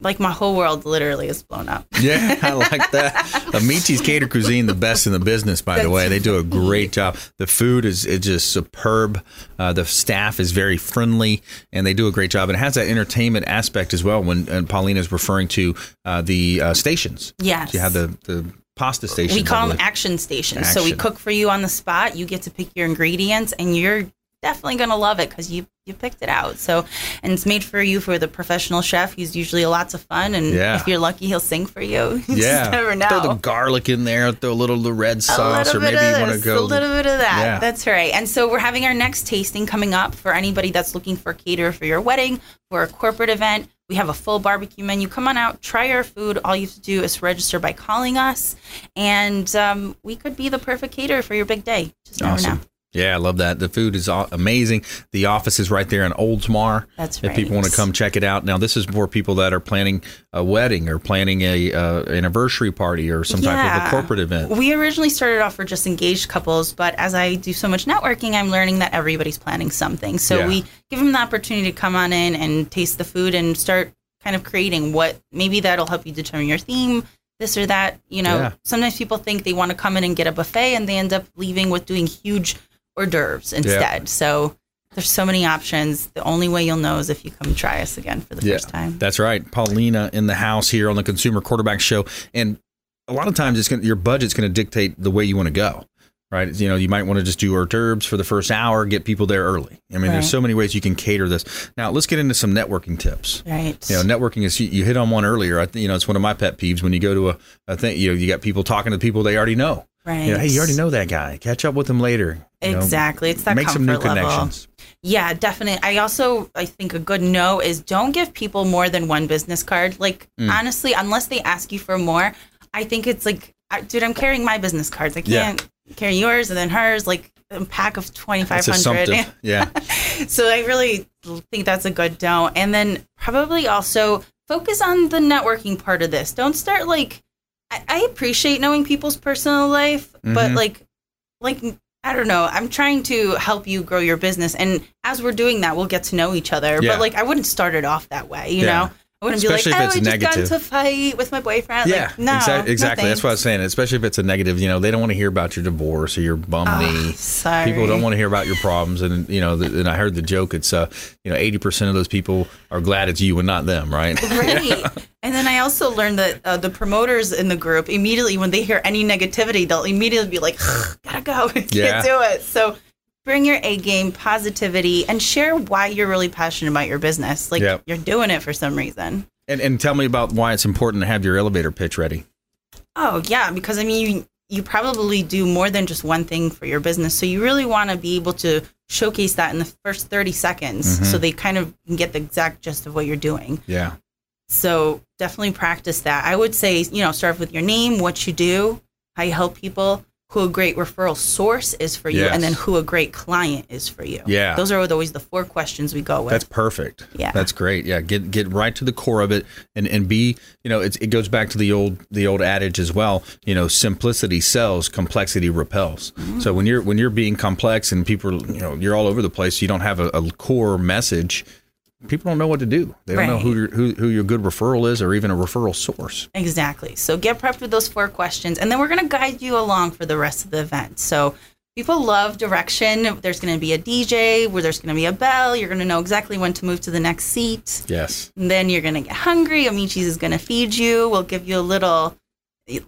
Speaker 6: like my whole world literally is blown up. [LAUGHS]
Speaker 1: Yeah, I like that. Amici's Cater Cuisine, the best in the business, by the way. They do a great job. The food is, is just superb. Uh, the staff is very friendly, and they do a great job. And it has that entertainment aspect as well. When and Paulina is referring to uh, the uh, stations,
Speaker 6: Yes.
Speaker 1: you have the the pasta stations.
Speaker 6: We call them action stations. So we cook for you on the spot. You get to pick your ingredients, and you're definitely going to love it because you you picked it out. So, and it's made for you for the professional chef. He's usually lots of fun, and
Speaker 1: Yeah.
Speaker 6: if you're lucky, he'll sing for you. [LAUGHS] You
Speaker 1: Yeah,
Speaker 6: just never know.
Speaker 1: throw the garlic in there. Throw a little of the red sauce, or maybe you want to go
Speaker 6: a little bit of that.
Speaker 1: Yeah.
Speaker 6: That's right. And so we're having our next tasting coming up for anybody that's looking for caterer for your wedding, for a corporate event. We have a full barbecue menu. Come on out, try our food. All you have to do is register by calling us, and um, we could be the perfect caterer for your big day. Just never know.
Speaker 1: Yeah, I love that. The food is amazing. The office is right there in Oldsmar.
Speaker 6: That's right.
Speaker 1: If people want to come check it out. Now, this is for people that are planning a wedding or planning a uh, anniversary party or some type of a corporate event.
Speaker 6: We originally started off for just engaged couples, but as I do so much networking, I'm learning that everybody's planning something. So
Speaker 1: Yeah.
Speaker 6: we give them the opportunity to come on in and taste the food and start kind of creating what maybe that'll help you determine your theme, this or that. You know,
Speaker 1: Yeah.
Speaker 6: sometimes people think they want to come in and get a buffet and they end up leaving with doing huge hors d'oeuvres instead. So there's so many options. The only way you'll know is if you come try us again for the first time.
Speaker 1: That's right. Paulina in the house here on the Consumer Quarterback Show. And a lot of times it's gonna, your budget's going to dictate the way you want to go. Right. You know, you might want to just do hors d'oeuvres for the first hour, get people there early. I mean,
Speaker 6: Right.
Speaker 1: there's so many ways you can cater this. Now, let's get into some networking tips.
Speaker 6: Right.
Speaker 1: You know, networking is you, you hit on one earlier. I think you know it's one of my pet peeves when you go to a, a thing. You know, you got people talking to people they already know.
Speaker 6: Right.
Speaker 1: You know, hey, you already know that guy. Catch up with him later. You know,
Speaker 6: Exactly. It's that
Speaker 1: make some new
Speaker 6: comfort level.
Speaker 1: connections.
Speaker 6: Yeah, definitely. I also I think a good no is don't give people more than one business card. Like
Speaker 1: Mm.
Speaker 6: honestly, unless they ask you for more, I think it's like, dude, I'm carrying my business cards. I can't carry yours and then hers. Like a pack of twenty five
Speaker 1: It's
Speaker 6: hundred.
Speaker 1: assumptive. [LAUGHS] Yeah.
Speaker 6: so I really think that's a good don't. And then probably also focus on the networking part of this. Don't start like I, I appreciate knowing people's personal life, but
Speaker 1: Mhm.
Speaker 6: like like I don't know. I'm trying to help you grow your business, and as we're doing that, we'll get to know each other.
Speaker 1: Yeah.
Speaker 6: But like, I wouldn't start it off that way. You
Speaker 1: Yeah.
Speaker 6: know, wouldn't
Speaker 1: Especially
Speaker 6: be
Speaker 1: if
Speaker 6: like,
Speaker 1: it's
Speaker 6: oh, I just
Speaker 1: negative.
Speaker 6: got into a fight with my boyfriend.
Speaker 1: Yeah,
Speaker 6: like, no, no
Speaker 1: exactly. That's what I was saying. Especially if it's a negative, you know, they don't want to hear about your divorce or your bum
Speaker 6: Oh,
Speaker 1: knee.
Speaker 6: sorry.
Speaker 1: People don't want to hear about your problems, and you know, the, and I heard the joke. It's uh, you know, eighty percent of those people are glad it's you and not them, right?
Speaker 6: Right. [LAUGHS] And then I also learned that uh, the promoters in the group immediately, when they hear any negativity, they'll immediately be like, gotta go, [LAUGHS] can't
Speaker 1: Yeah.
Speaker 6: do it. So bring your A game, positivity, and share why you're really passionate about your business. Like
Speaker 1: Yep.
Speaker 6: you're doing it for some reason.
Speaker 1: and and tell me about why it's important to have your elevator pitch ready.
Speaker 6: Oh, yeah. Because I mean, you, you probably do more than just one thing for your business. So you really want to be able to showcase that in the first 30 seconds
Speaker 1: Mhm.
Speaker 6: so they kind of can get the exact gist of what you're doing.
Speaker 1: Yeah.
Speaker 6: So definitely practice that. I would say, you know, start with your name, what you do, how you help people, who a great referral source is for you,
Speaker 1: Yes.
Speaker 6: and then who a great client is for you.
Speaker 1: Yeah.
Speaker 6: Those are always the four questions we go with.
Speaker 1: That's perfect.
Speaker 6: Yeah.
Speaker 1: That's great. Yeah. Get get right to the core of it and, and be, you know, it's, it goes back to the old the old adage as well. You know, simplicity sells, complexity repels.
Speaker 6: Mm-hmm.
Speaker 1: So when you're when you're being complex and people, you know, you're all over the place, you don't have a, a core message. People don't know what to do. They don't know
Speaker 6: Right.
Speaker 1: who your, who who your good referral is or even a referral source.
Speaker 6: Exactly. So get prepped with those four questions, and then we're going to guide you along for the rest of the event. So people love direction. There's going to be a DJ where there's going to be a bell. You're going to know exactly when to move to the next seat.
Speaker 1: Yes.
Speaker 6: And then you're going to get hungry. Amici's is going to feed you. We'll give you a little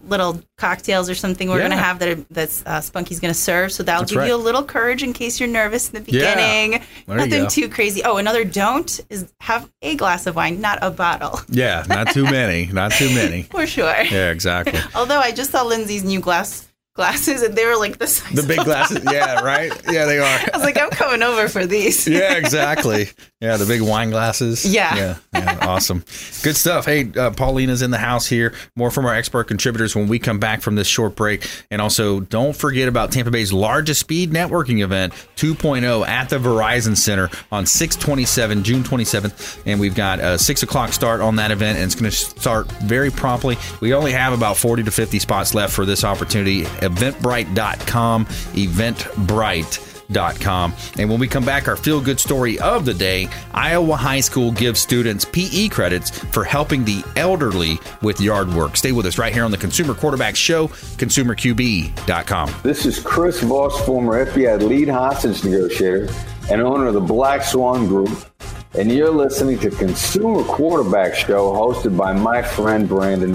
Speaker 6: little cocktails or something we're
Speaker 1: Yeah.
Speaker 6: going to have that are, that's uh, Spunky's going to serve. So that'll
Speaker 1: That's
Speaker 6: give
Speaker 1: right.
Speaker 6: you a little courage in case you're nervous in the beginning.
Speaker 1: You
Speaker 6: Nothing too crazy. Oh, another don't is have a glass of wine, not a bottle. [LAUGHS]
Speaker 1: Yeah. Not too many. Not too many.
Speaker 6: For sure.
Speaker 1: Yeah. Exactly. [LAUGHS]
Speaker 6: Although I just saw Lindsay's new glass glasses and they were like the size
Speaker 1: The big glasses. Yeah. Right. Yeah. They are.
Speaker 6: I was like, I'm coming over for these. [LAUGHS]
Speaker 1: yeah, exactly. Yeah, the big wine glasses.
Speaker 6: Yeah.
Speaker 1: yeah, yeah, awesome. Good stuff. Hey, uh, Paulina's in the house here. More from our expert contributors when we come back from this short break. And also, don't forget about Tampa Bay's largest speed networking event, 2.0, at the Verizon Center on 627, June 27th. And we've got a 6 o'clock start on that event, and it's going to start very promptly. We only have about 40 to 50 spots left for this opportunity. Eventbrite.com, Eventbrite. Com. And when we come back, our feel good story of the day Iowa High School gives students PE credits for helping the elderly with yard work. Stay with us right here on the Consumer Quarterback Show, consumerqb.com.
Speaker 11: This is Chris Voss, former FBI lead hostage negotiator and owner of the Black Swan Group, and you're listening to Consumer Quarterback Show hosted by my friend Brandon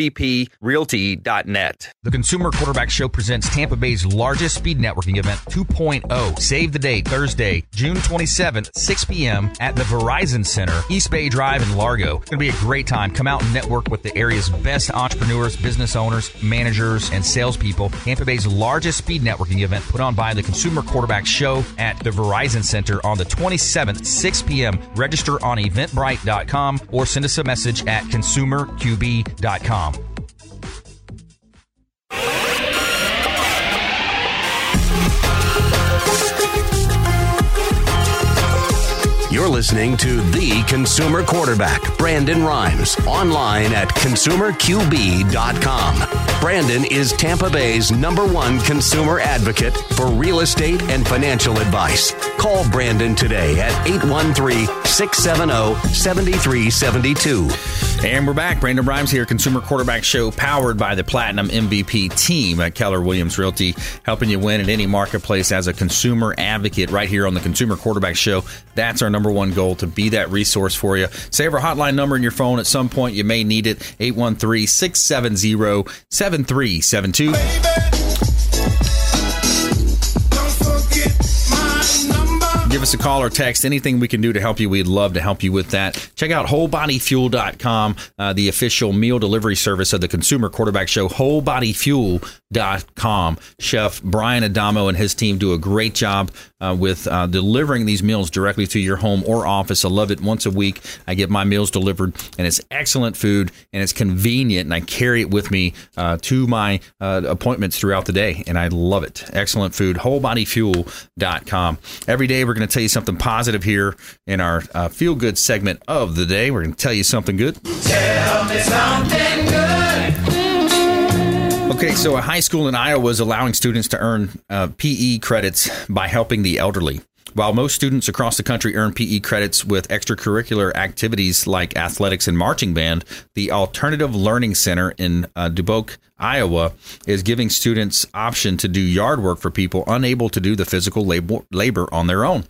Speaker 12: PlatinumMVPRealty.net.
Speaker 8: The Consumer Quarterback Show presents Tampa Bay's largest speed networking event 2.0. Save the date Thursday, June 27th, 6 p.m. at the Verizon Center, East Bay Drive in Largo. It's going to be a great time. Come out and network with the area's best entrepreneurs, business owners, managers, and salespeople. Tampa Bay's largest speed networking event put on by the Consumer Quarterback Show at the Verizon Center on the 27th, 6 p.m. Register on eventbrite.com or send us a message at consumerqb.com.
Speaker 9: You're listening to The Consumer Quarterback, Brandon Rhymes, online at consumerqb.com. Brandon is Tampa Bay's number one consumer advocate for real estate and financial advice. Call Brandon today at 813 670 7372.
Speaker 1: And we're back. Brandon Rhymes here, Consumer Quarterback Show, powered by the Platinum MVP team at Keller Williams Realty, helping you win in any marketplace as a consumer advocate right here on the Consumer Quarterback Show. That's our number one goal to be that resource for you. Save our hotline number in your phone at some point. You may need it 813 670 7372. Give us a call or text. Anything we can do to help you, we'd love to help you with that. Check out wholebodyfuel.com, uh, the official meal delivery service of the Consumer Quarterback Show, wholebodyfuel.com. Chef Brian Adamo and his team do a great job uh, with uh, delivering these meals directly to your home or office. I love it once a week. I get my meals delivered, and it's excellent food and it's convenient, and I carry it with me uh, to my uh, appointments throughout the day, and I love it. Excellent food, wholebodyfuel.com. Every day, we're going to tell you something positive here in our uh, feel good segment of the day. We're going to tell you something good.
Speaker 7: Tell me something good.
Speaker 1: Okay, so a high school in Iowa is allowing students to earn uh, PE credits by helping the elderly. While most students across the country earn PE credits with extracurricular activities like athletics and marching band, the Alternative Learning Center in uh, Dubuque, Iowa, is giving students option to do yard work for people unable to do the physical labor, labor on their own.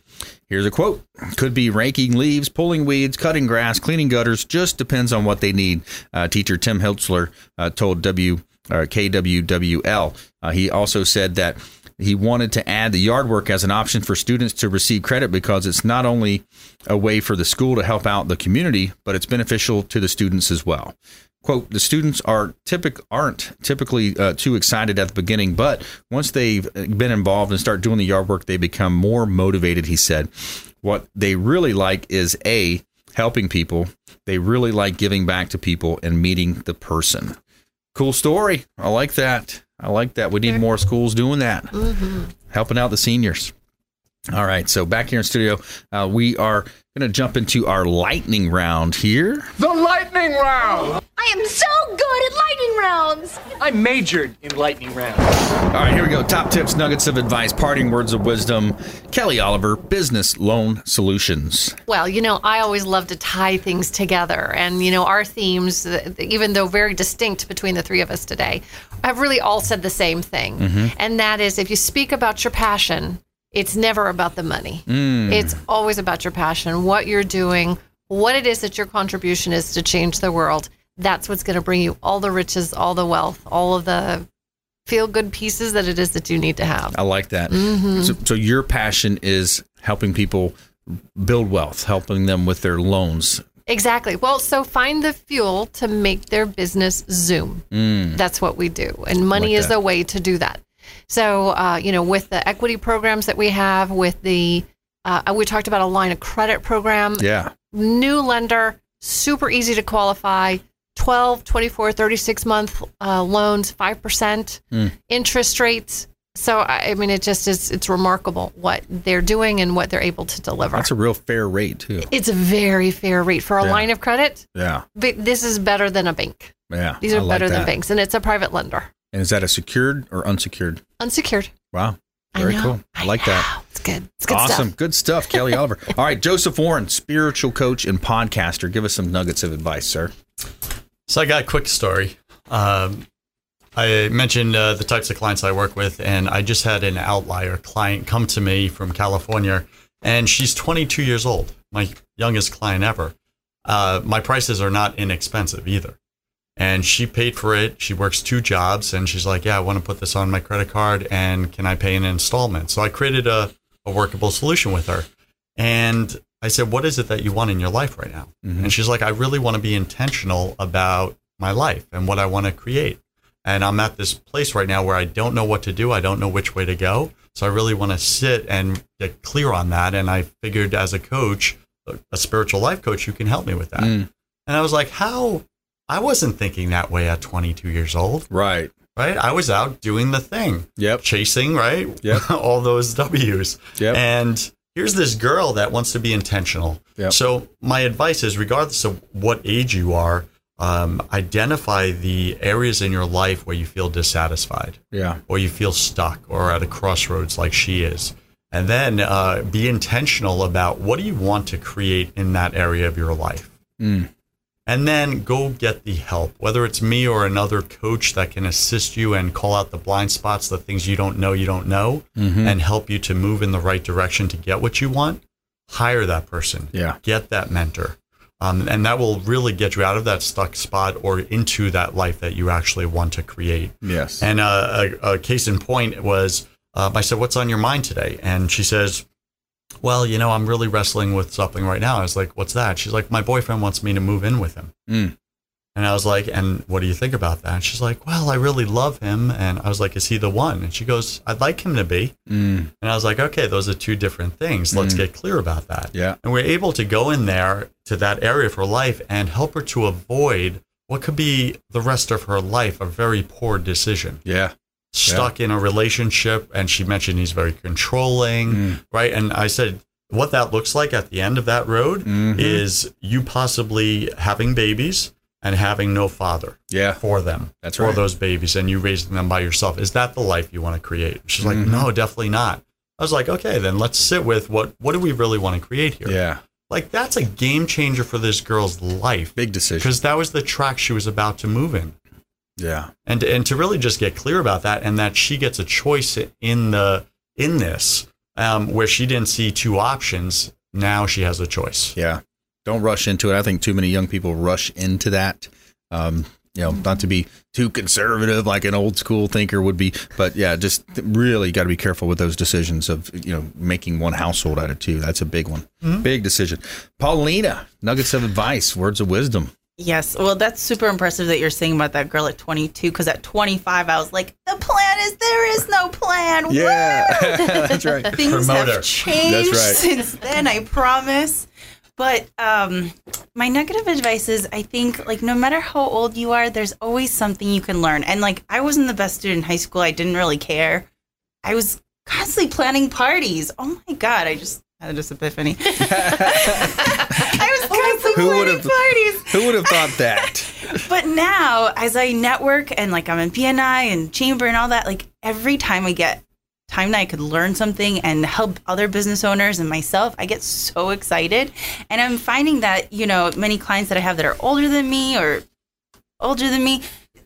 Speaker 1: Here's a quote: "Could be raking leaves, pulling weeds, cutting grass, cleaning gutters. Just depends on what they need." Uh, teacher Tim Hiltzler uh, told W or KWWL. Uh, he also said that he wanted to add the yard work as an option for students to receive credit because it's not only a way for the school to help out the community, but it's beneficial to the students as well. Quote, the students are typic, aren't typically uh, too excited at the beginning, but once they've been involved and start doing the yard work, they become more motivated, he said. What they really like is A, helping people. They really like giving back to people and meeting the person. Cool story. I like that. I like that. We need more schools doing that,
Speaker 4: Mm-hmm.
Speaker 1: helping out the seniors. All right. So back here in studio, uh, we are going to jump into our lightning round here.
Speaker 13: The lightning round!
Speaker 14: I am so good at lightning rounds!
Speaker 13: I majored in lightning rounds.
Speaker 1: All right, here we go. Top tips, nuggets of advice, parting words of wisdom. Kelly Oliver, Business Loan Solutions.
Speaker 4: Well, you know, I always love to tie things together. And, you know, our themes, uh, even though very distinct between the three of us today, have really all said the same thing.
Speaker 1: Mhm.
Speaker 4: And that is if you speak about your passion, it's never about the money.
Speaker 1: Mm.
Speaker 4: It's always about your passion, what you're doing, what it is that your contribution is to change the world. That's what's going to bring you all the riches, all the wealth, all of the feel good pieces that it is that you need to have.
Speaker 1: I like that.
Speaker 4: Mhm.
Speaker 1: So, so your passion is helping people build wealth, helping them with their loans.
Speaker 4: Exactly. Well, so find the fuel to make their business zoom.
Speaker 1: Mm.
Speaker 4: That's what we do. And money
Speaker 1: Like
Speaker 4: is
Speaker 1: that.
Speaker 4: the way to do that. So, uh, you know, with the equity programs that we have, with the, uh, we talked about a line of credit program.
Speaker 1: Yeah.
Speaker 4: New lender, super easy to qualify. 12, 24, 36 month uh, loans, 5%
Speaker 1: Mm.
Speaker 4: interest rates. So, I mean, it just is, it's remarkable what they're doing and what they're able to deliver.
Speaker 1: That's a real fair rate, too.
Speaker 4: It's a very fair rate for a
Speaker 1: Yeah.
Speaker 4: line of credit.
Speaker 1: Yeah.
Speaker 4: But this is better than a bank.
Speaker 1: Yeah.
Speaker 4: These are
Speaker 1: like
Speaker 4: better than banks, and it's a private lender,
Speaker 1: And is that a secured or unsecured?
Speaker 4: unsecured.
Speaker 1: Wow. Very
Speaker 4: know.
Speaker 1: cool. I like that.
Speaker 4: It's good. It's good stuff.
Speaker 1: awesome.
Speaker 4: stuff.
Speaker 1: Good stuff, Kelly Oliver. [LAUGHS] All right, Joseph Warren, spiritual coach and podcaster. Give us some nuggets of advice, sir.
Speaker 5: So I got a quick story. Um, I mentioned uh, the types of clients I work with, and I just had an outlier client come to me from California, and she's 22 years old, my youngest client ever. Uh, my prices are not inexpensive either. And she paid for it. She works two jobs, and she's like, "Yeah, I want to put this on my credit card, and can I pay in installments?" So I created a, a workable solution with her, and I said, "What is it that you want in your life right now?"
Speaker 1: Mhm.
Speaker 5: And she's like, I really want to be intentional about my life and what I want to create. And I'm at this place right now where I don't know what to do. I don't know which way to go. So I really want to sit and get clear on that. And I figured as a coach, a- a spiritual life coach, you can help me with that.
Speaker 1: Mm.
Speaker 5: And I was like, how? I wasn't thinking that way at 22 years old.
Speaker 1: Right.
Speaker 5: Right. I was out doing the thing.
Speaker 1: Yep.
Speaker 5: Chasing, right?
Speaker 1: Yep. [LAUGHS]
Speaker 5: All those W's.
Speaker 1: Yep.
Speaker 5: And here's this girl that wants to be intentional.
Speaker 1: Yep.
Speaker 5: So my advice is, regardless of what age you are, um, identify the areas in your life where you feel dissatisfied,
Speaker 1: Yeah.
Speaker 5: or you feel stuck, or at a crossroads like she is, and then uh, be intentional about what do you want to create in that area of your life
Speaker 1: Mm.
Speaker 5: And then go get the help, whether it's me or another coach that can assist you and call out the blind spots, the things you don't know you don't know,
Speaker 1: Mhm.
Speaker 5: and help you to move in the right direction to get what you want. Hire that person.
Speaker 1: Yeah.
Speaker 5: Get that mentor. Um, and that will really get you out of that stuck spot or into that life that you actually want to create.
Speaker 1: Yes.
Speaker 5: And uh, a, a case in point was um, I said, What's on your mind today? And she says, well, you know, I'm really wrestling with something right now. I was like, what's that? She's like, my boyfriend wants me to move in with him.
Speaker 1: Mm.
Speaker 5: And I was like, and what do you think about that? And she's like, well, I really love him. And I was like, is he the one? And she goes, I'd like him to be.
Speaker 1: Mm.
Speaker 5: And I was like, okay, those are two different things. Let's
Speaker 1: Mm.
Speaker 5: get clear about that.
Speaker 1: Yeah.
Speaker 5: And we're able to go in there to that area of her life and help her to avoid what could be the rest of her life a very poor decision.
Speaker 1: Yeah.
Speaker 5: Stuck in a relationship. And she mentioned he's very controlling,
Speaker 1: Mm.
Speaker 5: right? And I said, what that looks like at the end of that road
Speaker 1: Mhm.
Speaker 5: is you possibly having babies and having no father
Speaker 1: Yeah.
Speaker 5: for them.
Speaker 1: That's
Speaker 5: for
Speaker 1: right.
Speaker 5: those babies and you raising them by yourself. Is that the life you want to create? She's like,
Speaker 1: Mhm.
Speaker 5: no, definitely not. I was like, okay, then let's sit with what what do we really want to create here?
Speaker 1: Yeah.
Speaker 5: Like that's a game changer for this girl's life.
Speaker 1: Big decision.
Speaker 5: Because that was the track she was about to move in.
Speaker 1: Yeah.
Speaker 5: And and to really just get clear about that and that she gets a choice in the in this um, where she didn't see two options, now she has a choice.
Speaker 1: Yeah. Don't rush into it. I think too many young people rush into that. Um, you know, not to be too conservative like an old school thinker would be, but yeah, just really got to be careful with those decisions of, you know, making one household out of two. That's a big one.
Speaker 6: Mhm.
Speaker 1: Big decision. Paulina, nuggets of advice, words of wisdom.
Speaker 6: Yes. Well, that's super impressive that you're saying about that girl at 22 because at 25, I was like, the plan is there is no plan.
Speaker 1: Yeah. [LAUGHS] That's right. [LAUGHS]
Speaker 6: Things
Speaker 1: Promoter.
Speaker 6: have changed
Speaker 1: right.
Speaker 6: since then, I promise. But um, my negative advice is I think, like, no matter how old you are, there's always something you can learn. And, like, I wasn't the best student in high school. I didn't really care. I was constantly planning parties. Oh my God. I just had this epiphany. [LAUGHS] I was constantly
Speaker 1: Who would have
Speaker 6: parties.
Speaker 1: Who would have thought [LAUGHS] that?
Speaker 6: But now, as I network and like I'm in BNI and chamber and all that, like every time I get time that I could learn something and help other business owners and myself, I get so excited. And I'm finding that, you know, many clients that I have that are older than me or older than me,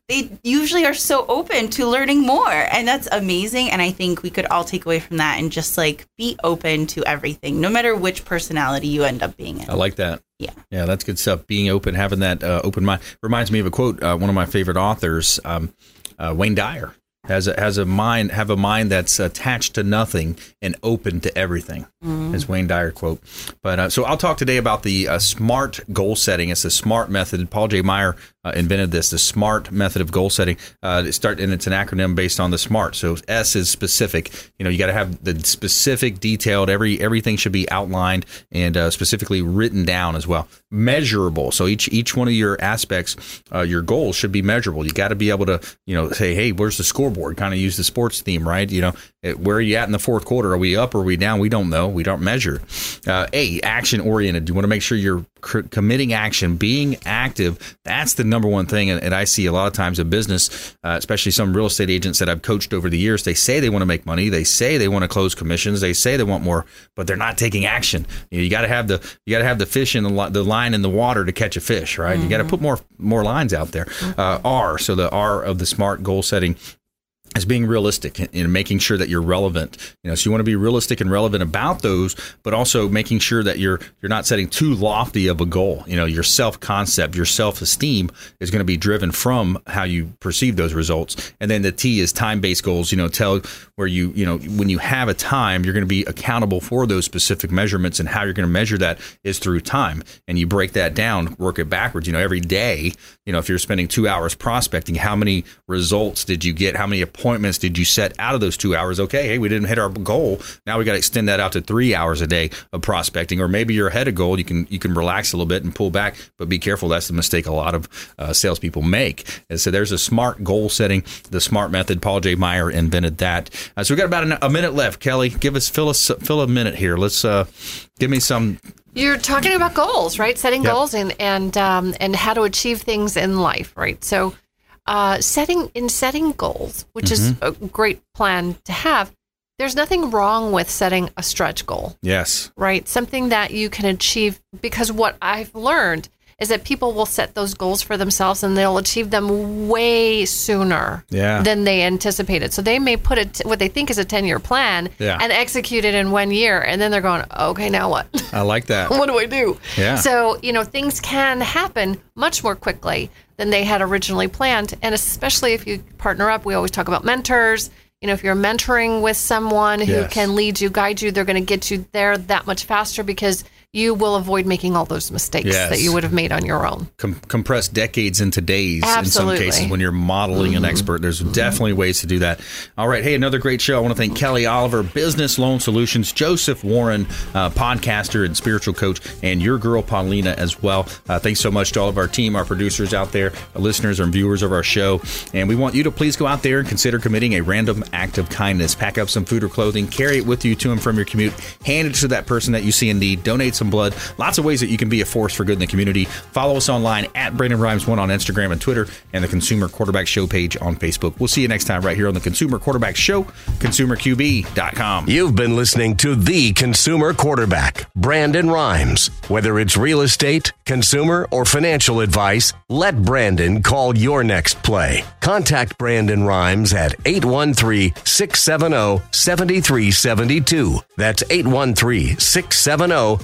Speaker 6: they usually are so open to learning more. And that's amazing. And I think we could all take away from that and just like be open to everything, no matter which personality you end up being in.
Speaker 1: I like that.
Speaker 6: Yeah.
Speaker 1: Yeah, that's good stuff. Being open, having that uh, open mind reminds me of a quote. Uh, one of my favorite authors, um, uh, Wayne Dyer, has a, has a mind have a mind that's attached to nothing and open to everything.
Speaker 6: Mhm.
Speaker 1: Is Wayne Dyer quote. But uh, so I'll talk today about the uh, smart goal setting. It's a smart method. Paul J. Meyer uh, invented this, the smart method of goal setting. Uh, start and it's an acronym based on the smart. So S is specific. You know, you got to have the specific, detailed. Every everything should be outlined and uh, specifically written down as well. Measurable. So each each one of your aspects, uh, your goals should be measurable. You got to be able to, you know, say, hey, where's the scoreboard? Kind of use the sports theme, right? You know, where are you at in the fourth quarter? Are we up or are we down? We don't know. We don't measure. Uh, a action oriented. You want to make sure you're cr- committing action, being active. That's the number one thing. And, and I see a lot of times in business, uh, especially some real estate agents that I've coached over the years. They say they want to make money. They say they want to close commissions. They say they want more, but they're not taking action. You, know, you got to have the you got to have the fish in the, li- the line in the water to catch a fish, right? You got to put more more lines out there. Uh, R. So the R of the smart goal setting is being realistic and making sure that you're relevant. You know, so you want to be realistic and relevant about those, but also making sure that you're you're not setting too lofty of a goal. You know, your self concept, your self esteem is going to be driven from how you perceive those results. And then the T is time based goals. You know, tell where you you know when you have a time, you're going to be accountable for those specific measurements, and how you're going to measure that is through time. And you break that down, work it backwards. You know, every day, you know, if you're spending two hours prospecting, how many results did you get? How many did you set out of those two hours? Okay, hey, we didn't hit our goal. Now we got to extend that out to three hours a day of prospecting, or maybe you're ahead of goal. You can you can relax a little bit and pull back, but be careful. That's the mistake a lot of uh, salespeople make. And so there's a smart goal setting, the smart method. Paul J. Meyer invented that. Uh, so we got about a, a minute left. Kelly, give us fill us fill a minute here. Let's uh, give me some.
Speaker 4: You're talking about goals, right? Setting
Speaker 1: Yep.
Speaker 4: goals and and um, and how to achieve things in life, right? So, uh, setting in setting goals, which is
Speaker 1: Mhm.
Speaker 4: a great plan to have. There's nothing wrong with setting a stretch goal,
Speaker 1: Yes.
Speaker 4: right? Something that you can achieve because what I've learned is that people will set those goals for themselves and they'll achieve them way sooner
Speaker 1: Yeah.
Speaker 4: than they anticipated. So they may put it what they think is a 10-year plan
Speaker 1: Yeah.
Speaker 4: and execute it in one year and then they're going, "Okay, now what?"
Speaker 1: I like that. [LAUGHS]
Speaker 4: what do I do?
Speaker 1: Yeah.
Speaker 4: So, you know, things can happen much more quickly than they had originally planned. And especially if you partner up, we always talk about mentors. You know, if you're mentoring with someone who
Speaker 1: Yes.
Speaker 4: can lead you, guide you, they're going to get you there that much faster because you will avoid making all those mistakes
Speaker 1: Yes.
Speaker 4: that you would have made on your own.
Speaker 1: Com- compress decades into days in
Speaker 4: Absolutely.
Speaker 1: some cases when you're modeling an expert. There's definitely ways to do that. All right. Hey, another great show. I want to thank Kelly Oliver, Business Loan Solutions, Joseph Warren, uh, podcaster and spiritual coach, and your girl, Paulina, as well. Uh, thanks so much to all of our team, our producers out there, our listeners and viewers of our show. And we want you to please go out there and consider committing a random act of kindness. Pack up some food or clothing, carry it with you to and from your commute, hand it to that person that you see in need, donate some blood. Lots of ways that you can be a force for good in the community. Follow us online at Brandon Rhymes One on Instagram and Twitter, and the Consumer Quarterback Show page on Facebook. We'll see you next time right here on the Consumer Quarterback Show, consumerqb.com.
Speaker 9: You've been listening to the consumer quarterback, Brandon Rhymes. Whether it's real estate, consumer, or financial advice, let Brandon call your next play. Contact Brandon Rhymes at 813 670 7372. That's 813 670